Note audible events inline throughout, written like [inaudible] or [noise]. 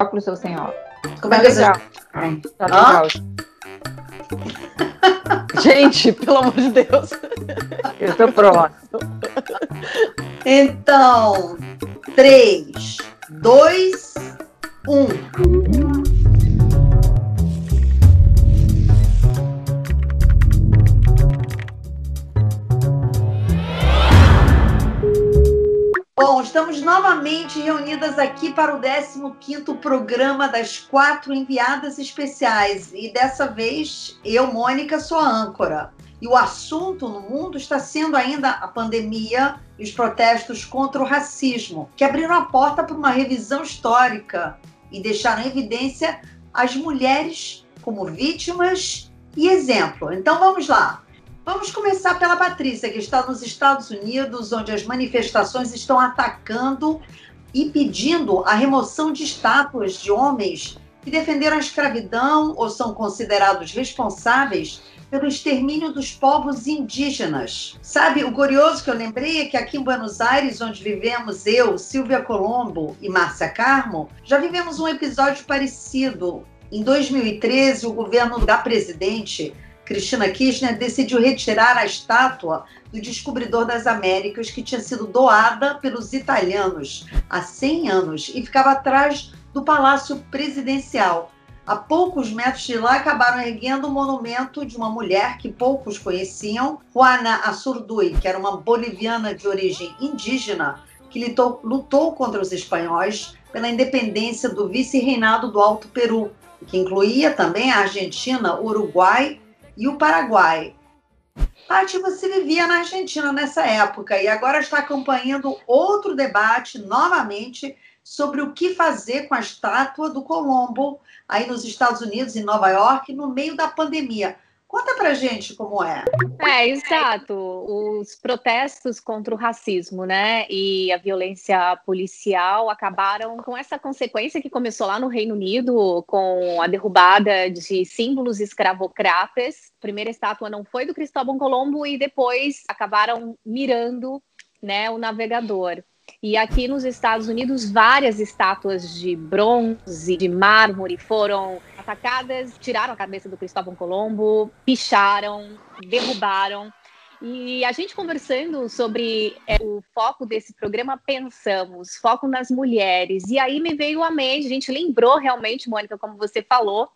óculos ou sem óculos? Como é que você... Tá legal. [laughs] Gente, pelo amor de Deus. Eu tô pronto. Então, 3, 2, 1. Bom, estamos novamente reunidas aqui para o 15º programa das quatro enviadas especiais. E dessa vez, eu, Mônica, sou a âncora. E o assunto no mundo está sendo ainda a pandemia e os protestos contra o racismo, que abriram a porta para uma revisão histórica e deixaram em evidência as mulheres como vítimas e exemplo. Então vamos lá. Vamos começar pela Patrícia, que está nos Estados Unidos, onde as manifestações estão atacando e pedindo a remoção de estátuas de homens que defenderam a escravidão ou são considerados responsáveis pelo extermínio dos povos indígenas. Sabe, o curioso que eu lembrei é que aqui em Buenos Aires, onde vivemos eu, Silvia Colombo e Márcia Carmo, já vivemos um episódio parecido. Em 2013, o governo da presidente Cristina Kirchner decidiu retirar a estátua do descobridor das Américas que tinha sido doada pelos italianos há 100 anos e ficava atrás do Palácio Presidencial. A poucos metros de lá acabaram erguendo o monumento de uma mulher que poucos conheciam, Juana Azurduy, que era uma boliviana de origem indígena que lutou, lutou contra os espanhóis pela independência do vice-reinado do Alto Peru, que incluía também a Argentina, Uruguai e o Paraguai. Paty, você vivia na Argentina nessa época e agora está acompanhando outro debate novamente sobre o que fazer com a estátua do Colombo aí nos Estados Unidos, em Nova York, no meio da pandemia. Conta pra gente como é. É, exato. Os protestos contra o racismo, né, e a violência policial acabaram com essa consequência que começou lá no Reino Unido, com a derrubada de símbolos escravocratas. A primeira estátua não foi do Cristóvão Colombo e depois acabaram mirando, né, o navegador. E aqui nos Estados Unidos, várias estátuas de bronze, de mármore foram atacadas, tiraram a cabeça do Cristóvão Colombo, picharam, derrubaram. E a gente conversando sobre é, o foco desse programa, pensamos, foco nas mulheres. E aí me veio a mente, a gente lembrou realmente, Mônica, como você falou,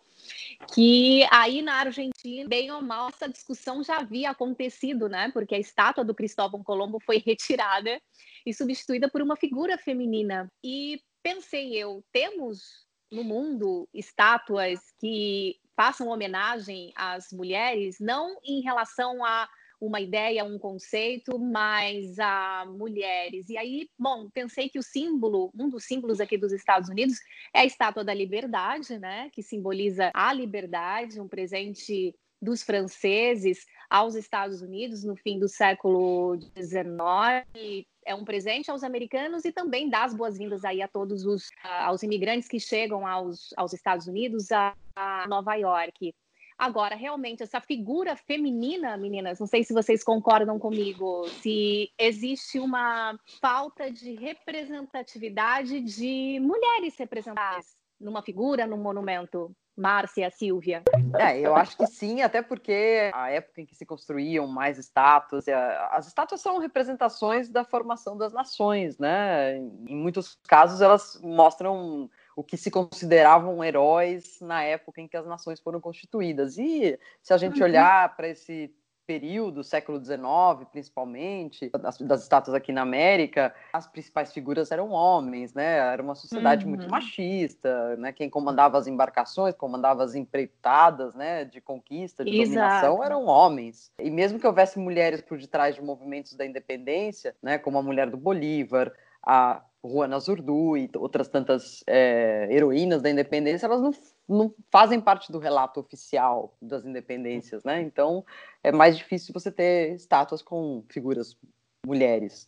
que aí na Argentina, bem ou mal, essa discussão já havia acontecido, né? Porque a estátua do Cristóvão Colombo foi [laughs] retirada e substituída por uma figura feminina. E pensei eu, temos no mundo estátuas que façam homenagem às mulheres, não em relação a uma ideia, um conceito, mas a mulheres. E aí, bom, pensei que o símbolo, um dos símbolos aqui dos Estados Unidos é a estátua da liberdade, né, que simboliza a liberdade, um presente dos franceses aos Estados Unidos no fim do século XIX é um presente aos americanos e também dá as boas-vindas aí a todos os aos imigrantes que chegam aos, aos Estados Unidos, a, a Nova York. Agora, realmente, essa figura feminina, meninas, não sei se vocês concordam comigo, se existe uma falta de representatividade de mulheres representadas numa figura, num monumento. Márcia, Silvia? É, eu acho que sim, até porque a época em que se construíam mais estátuas, as estátuas são representações da formação das nações, né? Em muitos casos elas mostram o que se consideravam heróis na época em que as nações foram constituídas. E se a gente uhum. olhar para esse período, século XIX, principalmente, das, das, estátuas aqui na América, as principais figuras eram homens, né? Era uma sociedade uhum. muito machista, né? Quem comandava as embarcações, comandava as empreitadas, né? De conquista, de Exato. dominação, eram homens. E mesmo que houvesse mulheres por detrás de movimentos da independência, né? Como a mulher do Bolívar, a Juana Zurdu e outras tantas é, heroínas da independência, elas não não fazem parte do relato oficial das independências, né? Então é mais difícil você ter estátuas com figuras mulheres.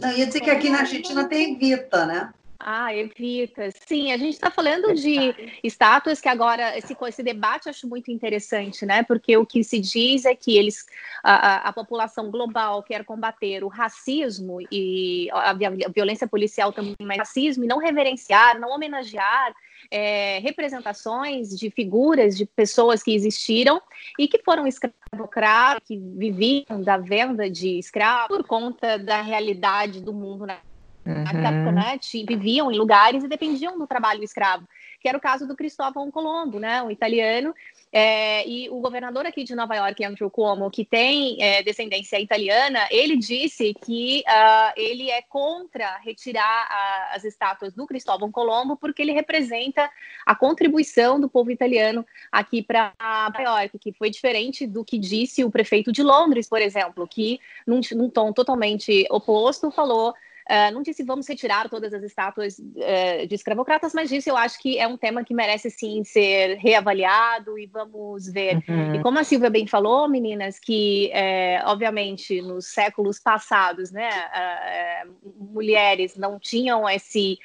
Não, ia dizer que aqui na Argentina tem Evita, né? Ah, evita. Sim, a gente está falando de estátuas que agora esse, esse debate eu acho muito interessante, né? Porque o que se diz é que eles, a, a população global quer combater o racismo e a, violência policial também, mas racismo e não reverenciar, não homenagear é, representações de figuras de pessoas que existiram e que foram escravocradas, que viviam da venda de escravos por conta da realidade do mundo na uhum. época, né? Viviam em lugares e dependiam do trabalho escravo, que era o caso do Cristóvão Colombo, né? Um italiano é, e o governador aqui de Nova York, Andrew Cuomo, que tem é, descendência italiana, ele disse que uh, ele é contra retirar a, as estátuas do Cristóvão Colombo, porque ele representa a contribuição do povo italiano aqui para Nova York, que foi diferente do que disse o prefeito de Londres, por exemplo, que, num, num tom totalmente oposto, falou Uh, não disse vamos retirar todas as estátuas uh, de escravocratas, mas disse eu acho que é um tema que merece sim ser reavaliado e vamos ver. Uhum. E como a Silvia bem falou, meninas, que é, obviamente nos séculos passados, né, uh, mulheres não tinham esse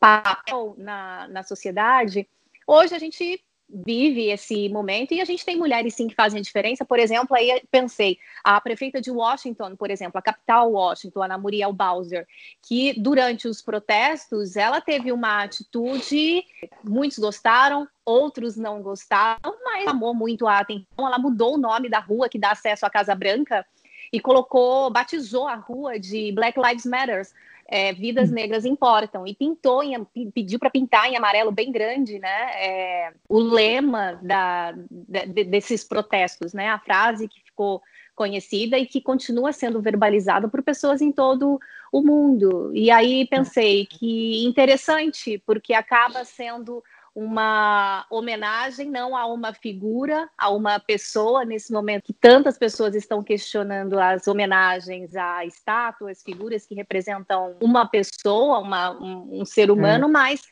papel na, na sociedade. Hoje a gente vive esse momento e a gente tem mulheres sim que fazem a diferença. Por exemplo, aí pensei, a prefeita de Washington, por exemplo, a capital Washington, Ana Muriel Bowser, que durante os protestos ela teve uma atitude, muitos gostaram, outros não gostaram, mas chamou muito a atenção. Ela mudou o nome da rua que dá acesso à Casa Branca e colocou, batizou a rua de Black Lives Matter é, vidas hum. negras importam. E pintou em, pediu para pintar em amarelo bem grande né? É, o lema da, de, desses protestos né? A frase que ficou conhecida e que continua sendo verbalizada por pessoas em todo o mundo. E aí pensei que interessante porque acaba sendo uma homenagem não a uma figura, a uma pessoa, nesse momento que tantas pessoas estão questionando as homenagens a estátuas, figuras que representam uma pessoa, uma, um, um ser humano, é. mas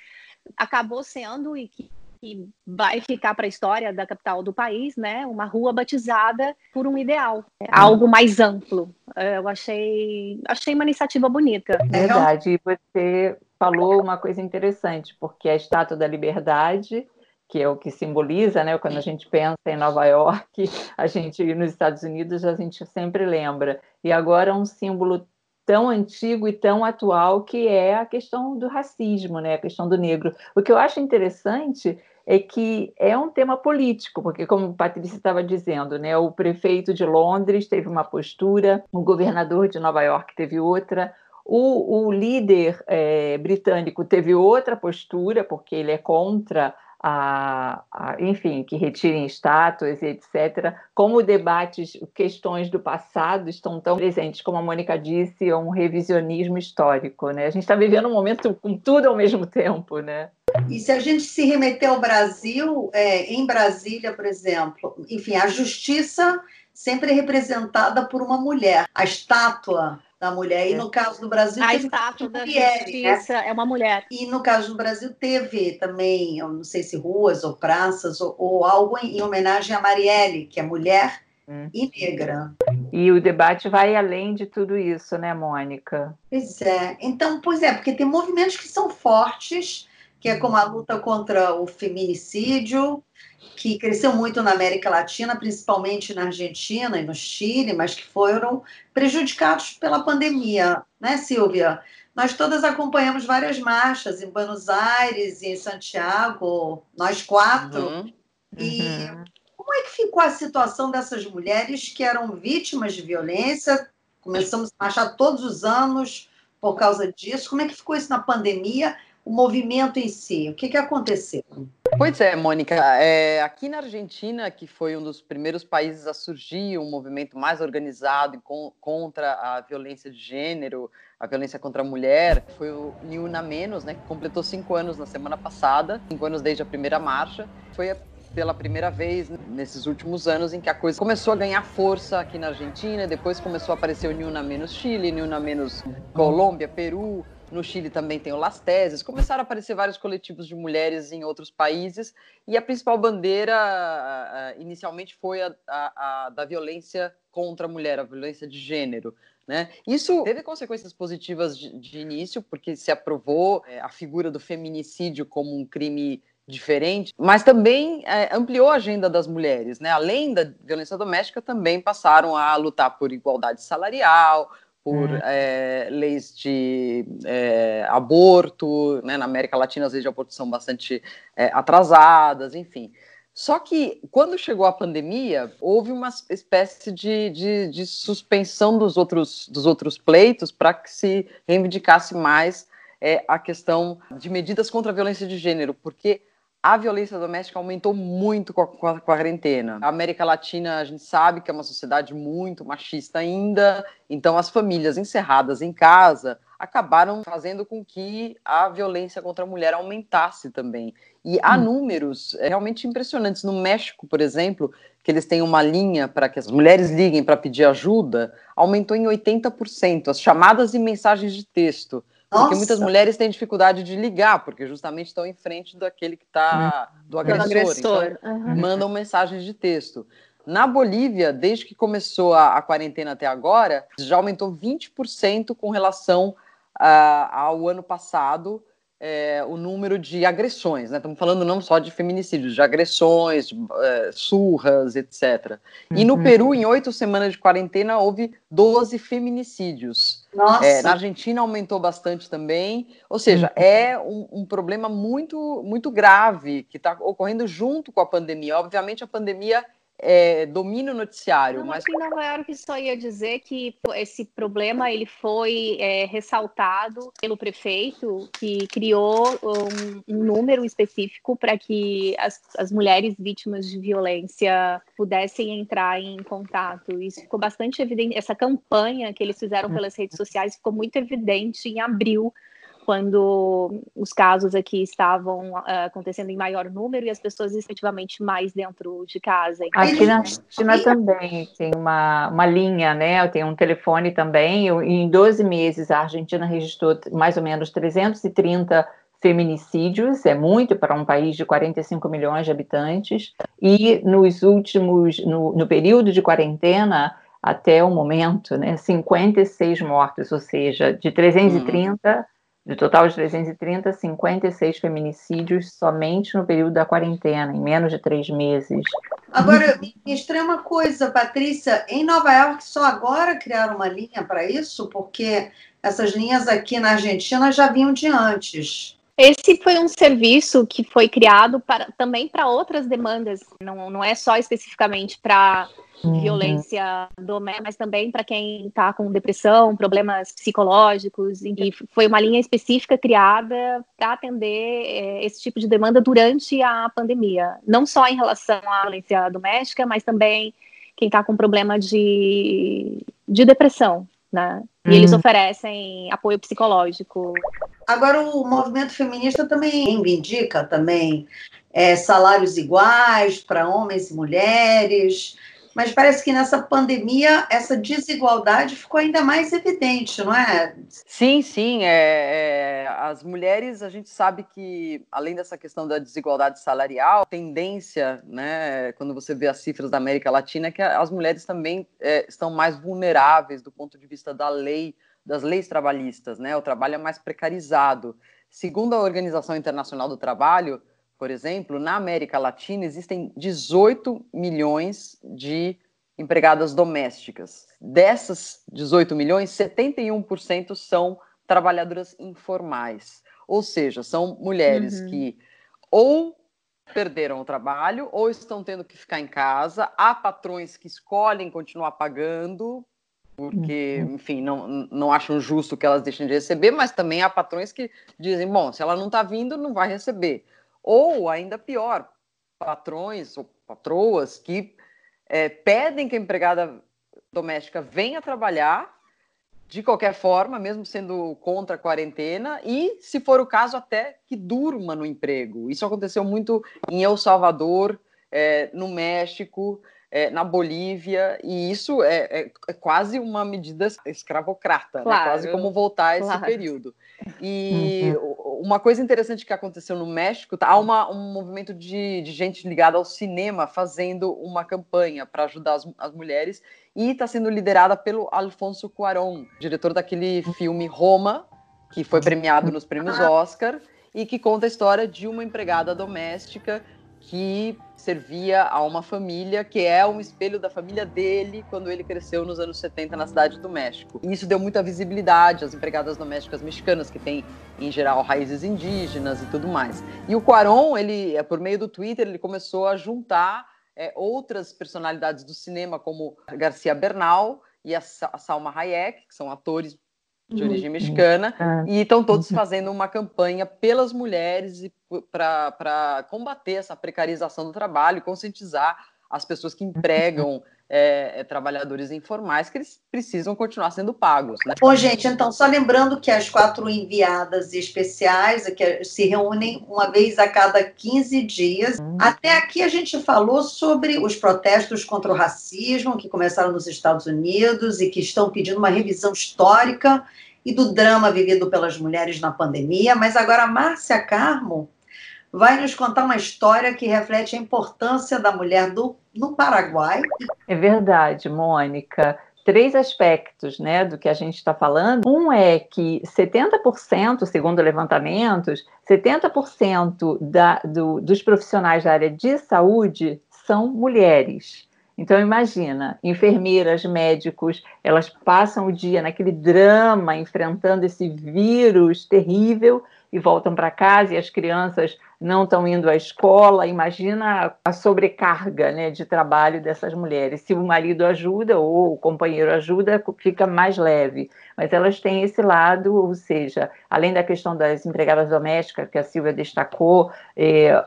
acabou sendo e que que vai ficar para a história da capital do país, né? Uma rua batizada por um ideal, é algo mais amplo. Eu achei, achei uma iniciativa bonita. Verdade. E você falou uma coisa interessante, porque a Estátua da Liberdade que é o que simboliza, né? Quando a gente pensa em Nova York, [laughs] a gente nos Estados Unidos a gente sempre lembra. E agora é um símbolo tão antigo e tão atual que é a questão do racismo, né? A questão do negro. O que eu acho interessante é que é um tema político, porque como Patrícia estava dizendo, né, o prefeito de Londres teve uma postura, o governador de Nova York teve outra, o, o líder é, britânico teve outra postura, porque ele é contra a, a, enfim, que retirem estátuas e etc. Como debates, questões do passado estão tão presentes, como a Mônica disse, é um revisionismo histórico, né? A gente está vivendo um momento com tudo ao mesmo tempo, né? E se a gente se remeter ao Brasil, é, em Brasília, por exemplo, enfim, a justiça sempre é representada por uma mulher. A estátua da mulher. E no caso do Brasil, a estátua da mulher, né? justiça né? é uma mulher. E no caso do Brasil, teve também, eu não sei se ruas ou praças, ou, ou algo em, em, homenagem a Marielle, que é mulher hum. e negra. E o debate vai além de tudo isso, né, Mônica? Pois é. Então, pois é, porque tem movimentos que são fortes, que é como a luta contra o feminicídio, que cresceu muito na América Latina, principalmente na Argentina e no Chile, mas que foram prejudicados pela pandemia, né, Silvia? Nós todas acompanhamos várias marchas em Buenos Aires e em Santiago, nós quatro. Uhum. E uhum. como é que ficou a situação dessas mulheres que eram vítimas de violência? Começamos a marchar todos os anos por causa disso. Como é que ficou isso na pandemia? O movimento em si, o que, que aconteceu? Pois é, Mônica. É, aqui na Argentina, que foi um dos primeiros países a surgir um movimento mais organizado contra a violência de gênero, a violência contra a mulher, foi o Ni Una Menos, né, que completou cinco anos na semana passada, cinco anos desde a primeira marcha. Foi pela primeira vez nesses últimos anos em que a coisa começou a ganhar força aqui na Argentina, depois começou a aparecer o Ni Una Menos Chile, Ni Una Menos Colômbia, Peru, no Chile também tem o Las Teses. Começaram a aparecer vários coletivos de mulheres em outros países. E a principal bandeira, inicialmente, foi a, a, a da violência contra a mulher, a violência de gênero. Né? Isso teve consequências positivas de, de início, porque se aprovou é, a figura do feminicídio como um crime diferente, mas também é, ampliou a agenda das mulheres, né? Além da violência doméstica, também passaram a lutar por igualdade salarial, por hum. é, leis de é, aborto, né? Na América Latina, as leis de aborto são bastante é, atrasadas, enfim. Só que quando chegou a pandemia, houve uma espécie de, de, de suspensão dos outros, dos outros pleitos para que se reivindicasse mais é, a questão de medidas contra a violência de gênero, porque a violência doméstica aumentou muito com a, com a, quarentena. A América Latina, a gente sabe que é uma sociedade muito machista ainda, então as famílias encerradas em casa acabaram fazendo com que a violência contra a mulher aumentasse também. E há hum. números é, realmente impressionantes. No México, por exemplo, que eles têm uma linha para que as mulheres liguem para pedir ajuda, aumentou em 80% as chamadas e mensagens de texto. Nossa. Porque muitas mulheres têm dificuldade de ligar, porque justamente estão em frente daquele que está hum. do agressor. agressor. Então, uhum. mandam mensagens de texto. Na Bolívia, desde que começou a, a quarentena até agora, já aumentou 20% com relação uh, ao ano passado é, o número de agressões, né? Estamos falando não só de feminicídios, de agressões, de, é, surras, etc. Uhum. E no uhum. Peru, em oito semanas de quarentena, houve 12 feminicídios. É, na Argentina aumentou bastante também. Ou seja, uhum. é um, um, problema muito, muito grave que está ocorrendo junto com a pandemia. Obviamente, a pandemia é, domina o noticiário. Não, mas aqui em Nova York só ia dizer que esse problema ele foi é, ressaltado pelo prefeito, que criou um, um número específico para que as, as mulheres vítimas de violência pudessem entrar em contato. Isso ficou bastante evidente. Essa campanha que eles fizeram pelas redes sociais ficou muito evidente em abril quando os casos aqui estavam uh, acontecendo em maior número e as pessoas efetivamente mais dentro de casa. Aqui na Argentina também tem uma, uma linha, né? Tem um telefone também. Em 12 meses, a Argentina registrou mais ou menos 330 feminicídios, é muito para um país de 45 milhões de habitantes, e nos últimos, no, no período de quarentena, até o momento, né, 56 mortos, ou seja, de 330 hum. De total de 330, 56 feminicídios somente no período da quarentena, em menos de três meses. Agora, me estranha uma coisa, Patrícia. Em Nova York, só agora criaram uma linha para isso? Porque essas linhas aqui na Argentina já vinham de antes. Esse foi um serviço que foi criado para, também para outras demandas, não, não é só especificamente para uhum. violência doméstica, mas também para quem está com depressão, problemas psicológicos. E foi uma linha específica criada para atender é, esse tipo de demanda durante a pandemia, não só em relação à violência doméstica, mas também quem está com problema de, de depressão, né? E hum. eles oferecem apoio psicológico. Agora o movimento feminista também reivindica também é, salários iguais para homens e mulheres, mas parece que nessa pandemia essa desigualdade ficou ainda mais evidente, não é? Sim, sim. É, é, as mulheres, a gente sabe que, além dessa questão da desigualdade salarial, tendência, né, quando você vê as cifras da América Latina, é que as mulheres também é, estão mais vulneráveis do ponto de vista da lei, das leis trabalhistas, né? O trabalho é mais precarizado. Segundo a Organização Internacional do Trabalho, por exemplo, na América Latina existem 18 milhões de empregadas domésticas. Dessas 18 milhões, 71% são trabalhadoras informais. Ou seja, são mulheres uhum. que ou perderam o trabalho ou estão tendo que ficar em casa. Há patrões que escolhem continuar pagando porque, uhum. enfim, não, não acham justo que elas deixem de receber, mas também há patrões que dizem, bom, se ela não está vindo, não vai receber. Ou, ainda pior, patrões ou patroas que é, pedem que a empregada doméstica venha trabalhar de qualquer forma, mesmo sendo contra a quarentena, e, se for o caso, até que durma no emprego. Isso aconteceu muito em El Salvador, é, no México, é, na Bolívia, e isso é, é, é, quase uma medida escravocrata, né? claro, né? quase como voltar a esse claro. período. E uhum. uma coisa interessante que aconteceu no México, tá, há uma, um movimento de, de gente ligada ao cinema fazendo uma campanha para ajudar as, as mulheres e está sendo liderada pelo Alfonso Cuarón, diretor daquele filme Roma, que foi premiado nos prêmios Oscar e que conta a história de uma empregada doméstica que servia a uma família que é um espelho da família dele quando ele cresceu nos anos 70 na cidade do México. E isso deu muita visibilidade às empregadas domésticas mexicanas que têm em geral raízes indígenas e tudo mais. E o Cuarón, ele, é, por meio do Twitter, ele começou a juntar é, outras personalidades do cinema como Garcia Bernal e a Salma Hayek, que são atores de origem mexicana, ah. e estão todos uhum. fazendo uma campanha pelas mulheres para combater essa precarização do trabalho, conscientizar as pessoas que empregam é, [laughs] é, trabalhadores informais que eles precisam continuar sendo pagos. Né? Bom, gente, então, só lembrando que as quatro enviadas especiais que se reúnem uma vez a cada 15 dias. Até aqui a gente falou sobre os protestos contra o racismo que começaram nos Estados Unidos e que estão pedindo uma revisão histórica e do drama vivido pelas mulheres na pandemia, mas agora a Márcia Carmo vai nos contar uma história que reflete a importância da mulher do, no Paraguai. É verdade, Mônica. Três aspectos né, do que a gente está falando. Um é que 70%, segundo levantamentos, 70% da, do, dos profissionais da área de saúde são mulheres. Então imagina, enfermeiras, médicos, elas passam o dia naquele drama, enfrentando esse vírus terrível e voltam para casa e as crianças não estão indo à escola. Imagina a sobrecarga né, de trabalho dessas mulheres. Se o marido ajuda ou o companheiro ajuda, fica mais leve. Mas elas têm esse lado, ou seja, além da questão das empregadas domésticas, que a Silvia destacou, é,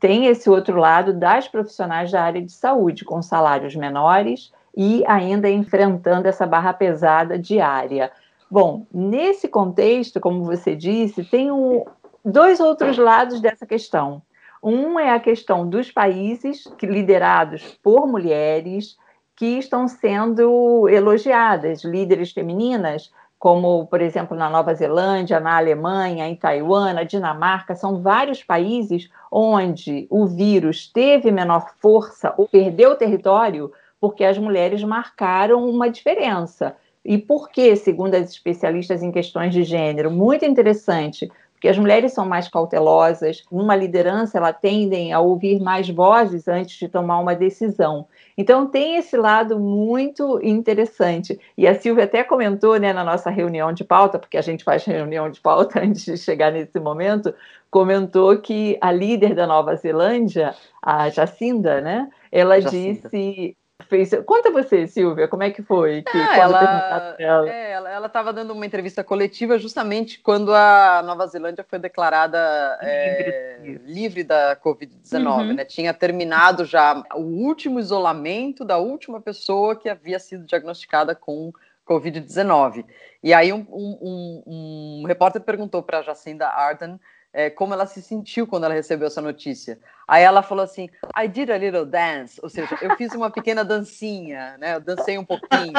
tem esse outro lado das profissionais da área de saúde, com salários menores e ainda enfrentando essa barra pesada diária. Bom, nesse contexto, como você disse, tem um, dois outros lados dessa questão. Um é a questão dos países que, liderados por mulheres que estão sendo elogiadas, líderes femininas, como, por exemplo, na Nova Zelândia, na Alemanha, em Taiwan, na Dinamarca, são vários países onde o vírus teve menor força ou perdeu território porque as mulheres marcaram uma diferença. E por que, segundo as especialistas em questões de gênero? Muito interessante, porque as mulheres são mais cautelosas, numa liderança elas tendem a ouvir mais vozes antes de tomar uma decisão. Então tem esse lado muito interessante. E a Silvia até comentou né, na nossa reunião de pauta, porque a gente faz reunião de pauta [laughs] antes de chegar nesse momento, comentou que a líder da Nova Zelândia, a Jacinda, né, ela Jacinda. disse fez. Conta você, Silvia, como é que foi? Que, ah, ela ela. É, ela estava dando uma entrevista coletiva justamente quando a Nova Zelândia foi declarada é, livre da Covid-19. Uhum. Né? Tinha terminado já o último isolamento da última pessoa que havia sido diagnosticada com Covid-19. E aí um, um, um, um repórter perguntou para Jacinda Ardern é, como ela se sentiu quando ela recebeu essa notícia. Aí ela falou assim: I did a little dance, ou seja, eu fiz uma pequena dancinha, né? Eu dancei um pouquinho.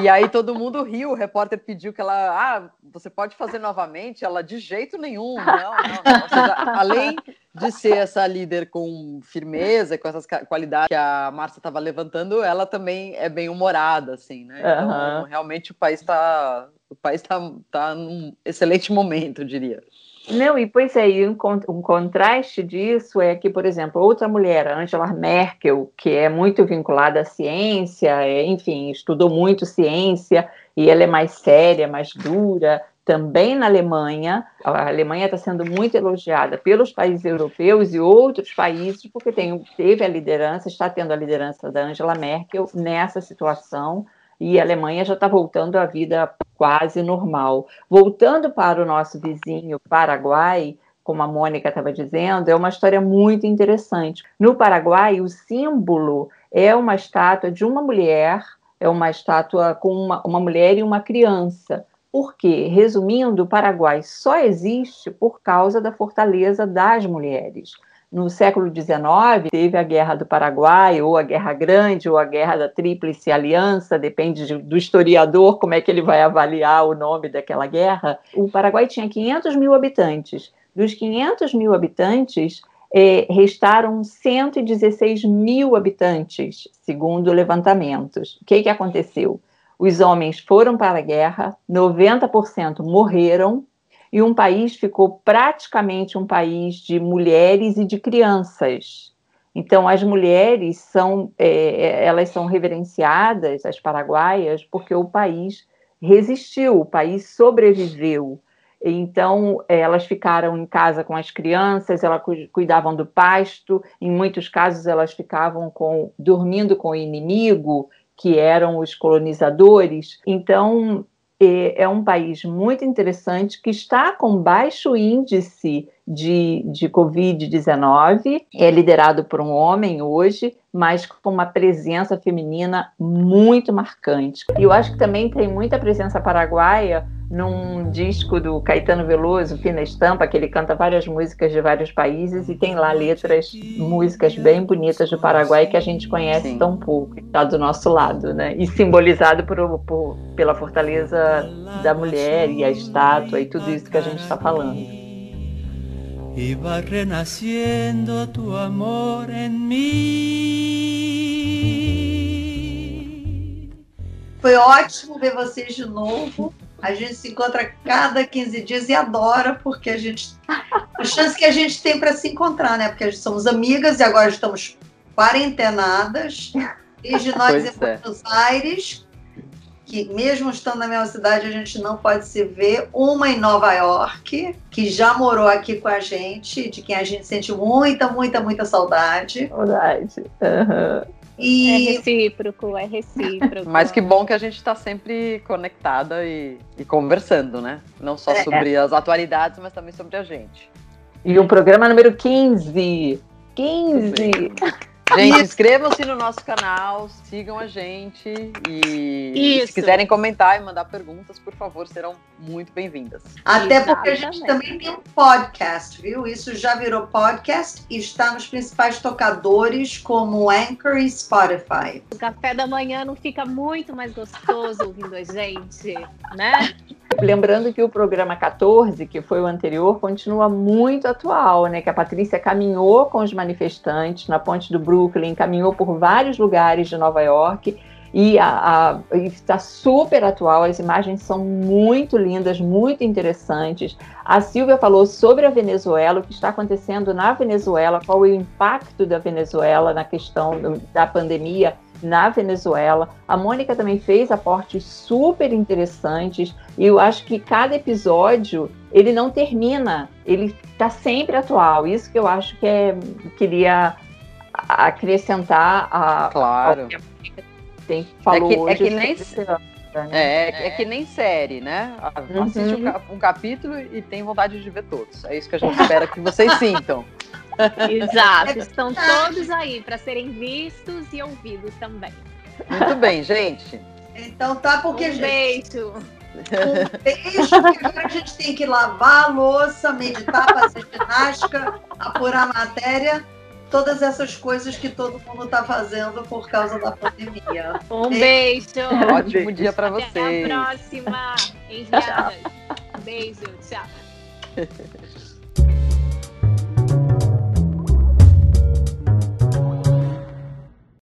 E aí todo mundo riu, o repórter pediu que ela, ah, você pode fazer novamente? Ela, de jeito nenhum, não, não. Seja, além de ser essa líder com firmeza, com essas qualidades que a Márcia estava levantando, ela também é bem humorada, assim, né? Então, uhum. realmente o país está o país está tá num excelente momento, eu diria. Não, e pois é, um, um contraste disso é que, por exemplo, outra mulher, Angela Merkel, que é muito vinculada à ciência, é, enfim, estudou muito ciência, e ela é mais séria, mais dura, também na Alemanha. A Alemanha está sendo muito elogiada pelos países europeus e outros países, porque tem, teve a liderança, está tendo a liderança da Angela Merkel nessa situação e a Alemanha já está voltando à vida quase normal. Voltando para o nosso vizinho Paraguai, como a Mônica estava dizendo, é uma história muito interessante. No Paraguai, o símbolo é uma estátua de uma mulher, é uma estátua com uma, uma mulher e uma criança. Por quê? Resumindo, o Paraguai só existe por causa da fortaleza das mulheres. No século XIX, teve a Guerra do Paraguai, ou a Guerra Grande, ou a Guerra da Tríplice Aliança, depende de, do historiador como é que ele vai avaliar o nome daquela guerra. O Paraguai tinha 500 mil habitantes. Dos 500 mil habitantes, eh, restaram 116 mil habitantes, segundo levantamentos. O que, que aconteceu? Os homens foram para a guerra, 90% morreram, e um país ficou praticamente um país de mulheres e de crianças. Então, as mulheres são, é, elas são reverenciadas, as paraguaias, porque o país resistiu, o país sobreviveu. Então, elas ficaram em casa com as crianças, elas cuidavam do pasto, em muitos casos elas ficavam com, dormindo com o inimigo, que eram os colonizadores. Então, é um país muito interessante que está com baixo índice de, de Covid-19, é liderado por um homem hoje, mas com uma presença feminina muito marcante. E eu acho que também tem muita presença paraguaia num disco do Caetano Veloso, Fina Estampa, que ele canta várias músicas de vários países e tem lá letras, músicas bem bonitas do Paraguai que a gente conhece Sim. tão pouco, está do nosso lado, né? E simbolizado por, por, pela fortaleza da mulher e a estátua e tudo isso que a gente está falando. y va renaciendo tu amor en mí. Foi ótimo ver vocês de novo. A gente se encontra cada 15 dias e adora, porque a gente. A chance que a gente tem para se encontrar, né? Porque somos amigas e agora estamos quarentenadas. Desde nós pois em é. Buenos Aires, que mesmo estando na mesma cidade, a gente não pode se ver. Uma em Nova York, que já morou aqui com a gente, de quem a gente sente muita, muita, muita saudade. Saudade. Uhum. E... É recíproco, é recíproco. Mas que bom que a gente está sempre conectada e, e, conversando, né? Não só é. sobre as atualidades, mas também sobre a gente. E o programa número 15. 15! Gente, inscrevam-se no nosso canal, sigam a gente e, se quiserem comentar e mandar perguntas, por favor, serão muito bem-vindas. Até porque a gente também tem um podcast, viu? Isso já virou podcast e está nos principais tocadores como Anchor e Spotify. O café da manhã não fica muito mais gostoso ouvindo a gente, né? Lembrando que o programa 14, que foi o anterior, continua muito atual, né? Que a Patrícia caminhou com os manifestantes na ponte do Brooklyn, caminhou por vários lugares de Nova York e está super atual. As imagens são muito lindas, muito interessantes. A Silvia falou sobre a Venezuela, o que está acontecendo na Venezuela, qual é o impacto da Venezuela na questão da pandemia na Venezuela. A Mônica também fez aportes super interessantes e eu acho que cada episódio ele não termina, ele está sempre atual. Isso que eu acho que é queria acrescentar a claro. tem falou é que, hoje. É que nem né? é, é, que nem série, né? Assiste uhum. um, um capítulo e tem vontade de ver todos. É isso que a gente espera que vocês sintam. [laughs] [laughs] Exato, estão todos aí para serem vistos e ouvidos também. Muito bem, gente. Então tá, porque um beijo. Um beijo, porque agora a gente tem que lavar a louça, meditar, fazer ginástica, apurar matéria, todas essas coisas que todo mundo está fazendo por causa da pandemia. Um beijo. Ótimo dia para vocês. Até a próxima. Enviadas. Beijo. Tchau. [laughs]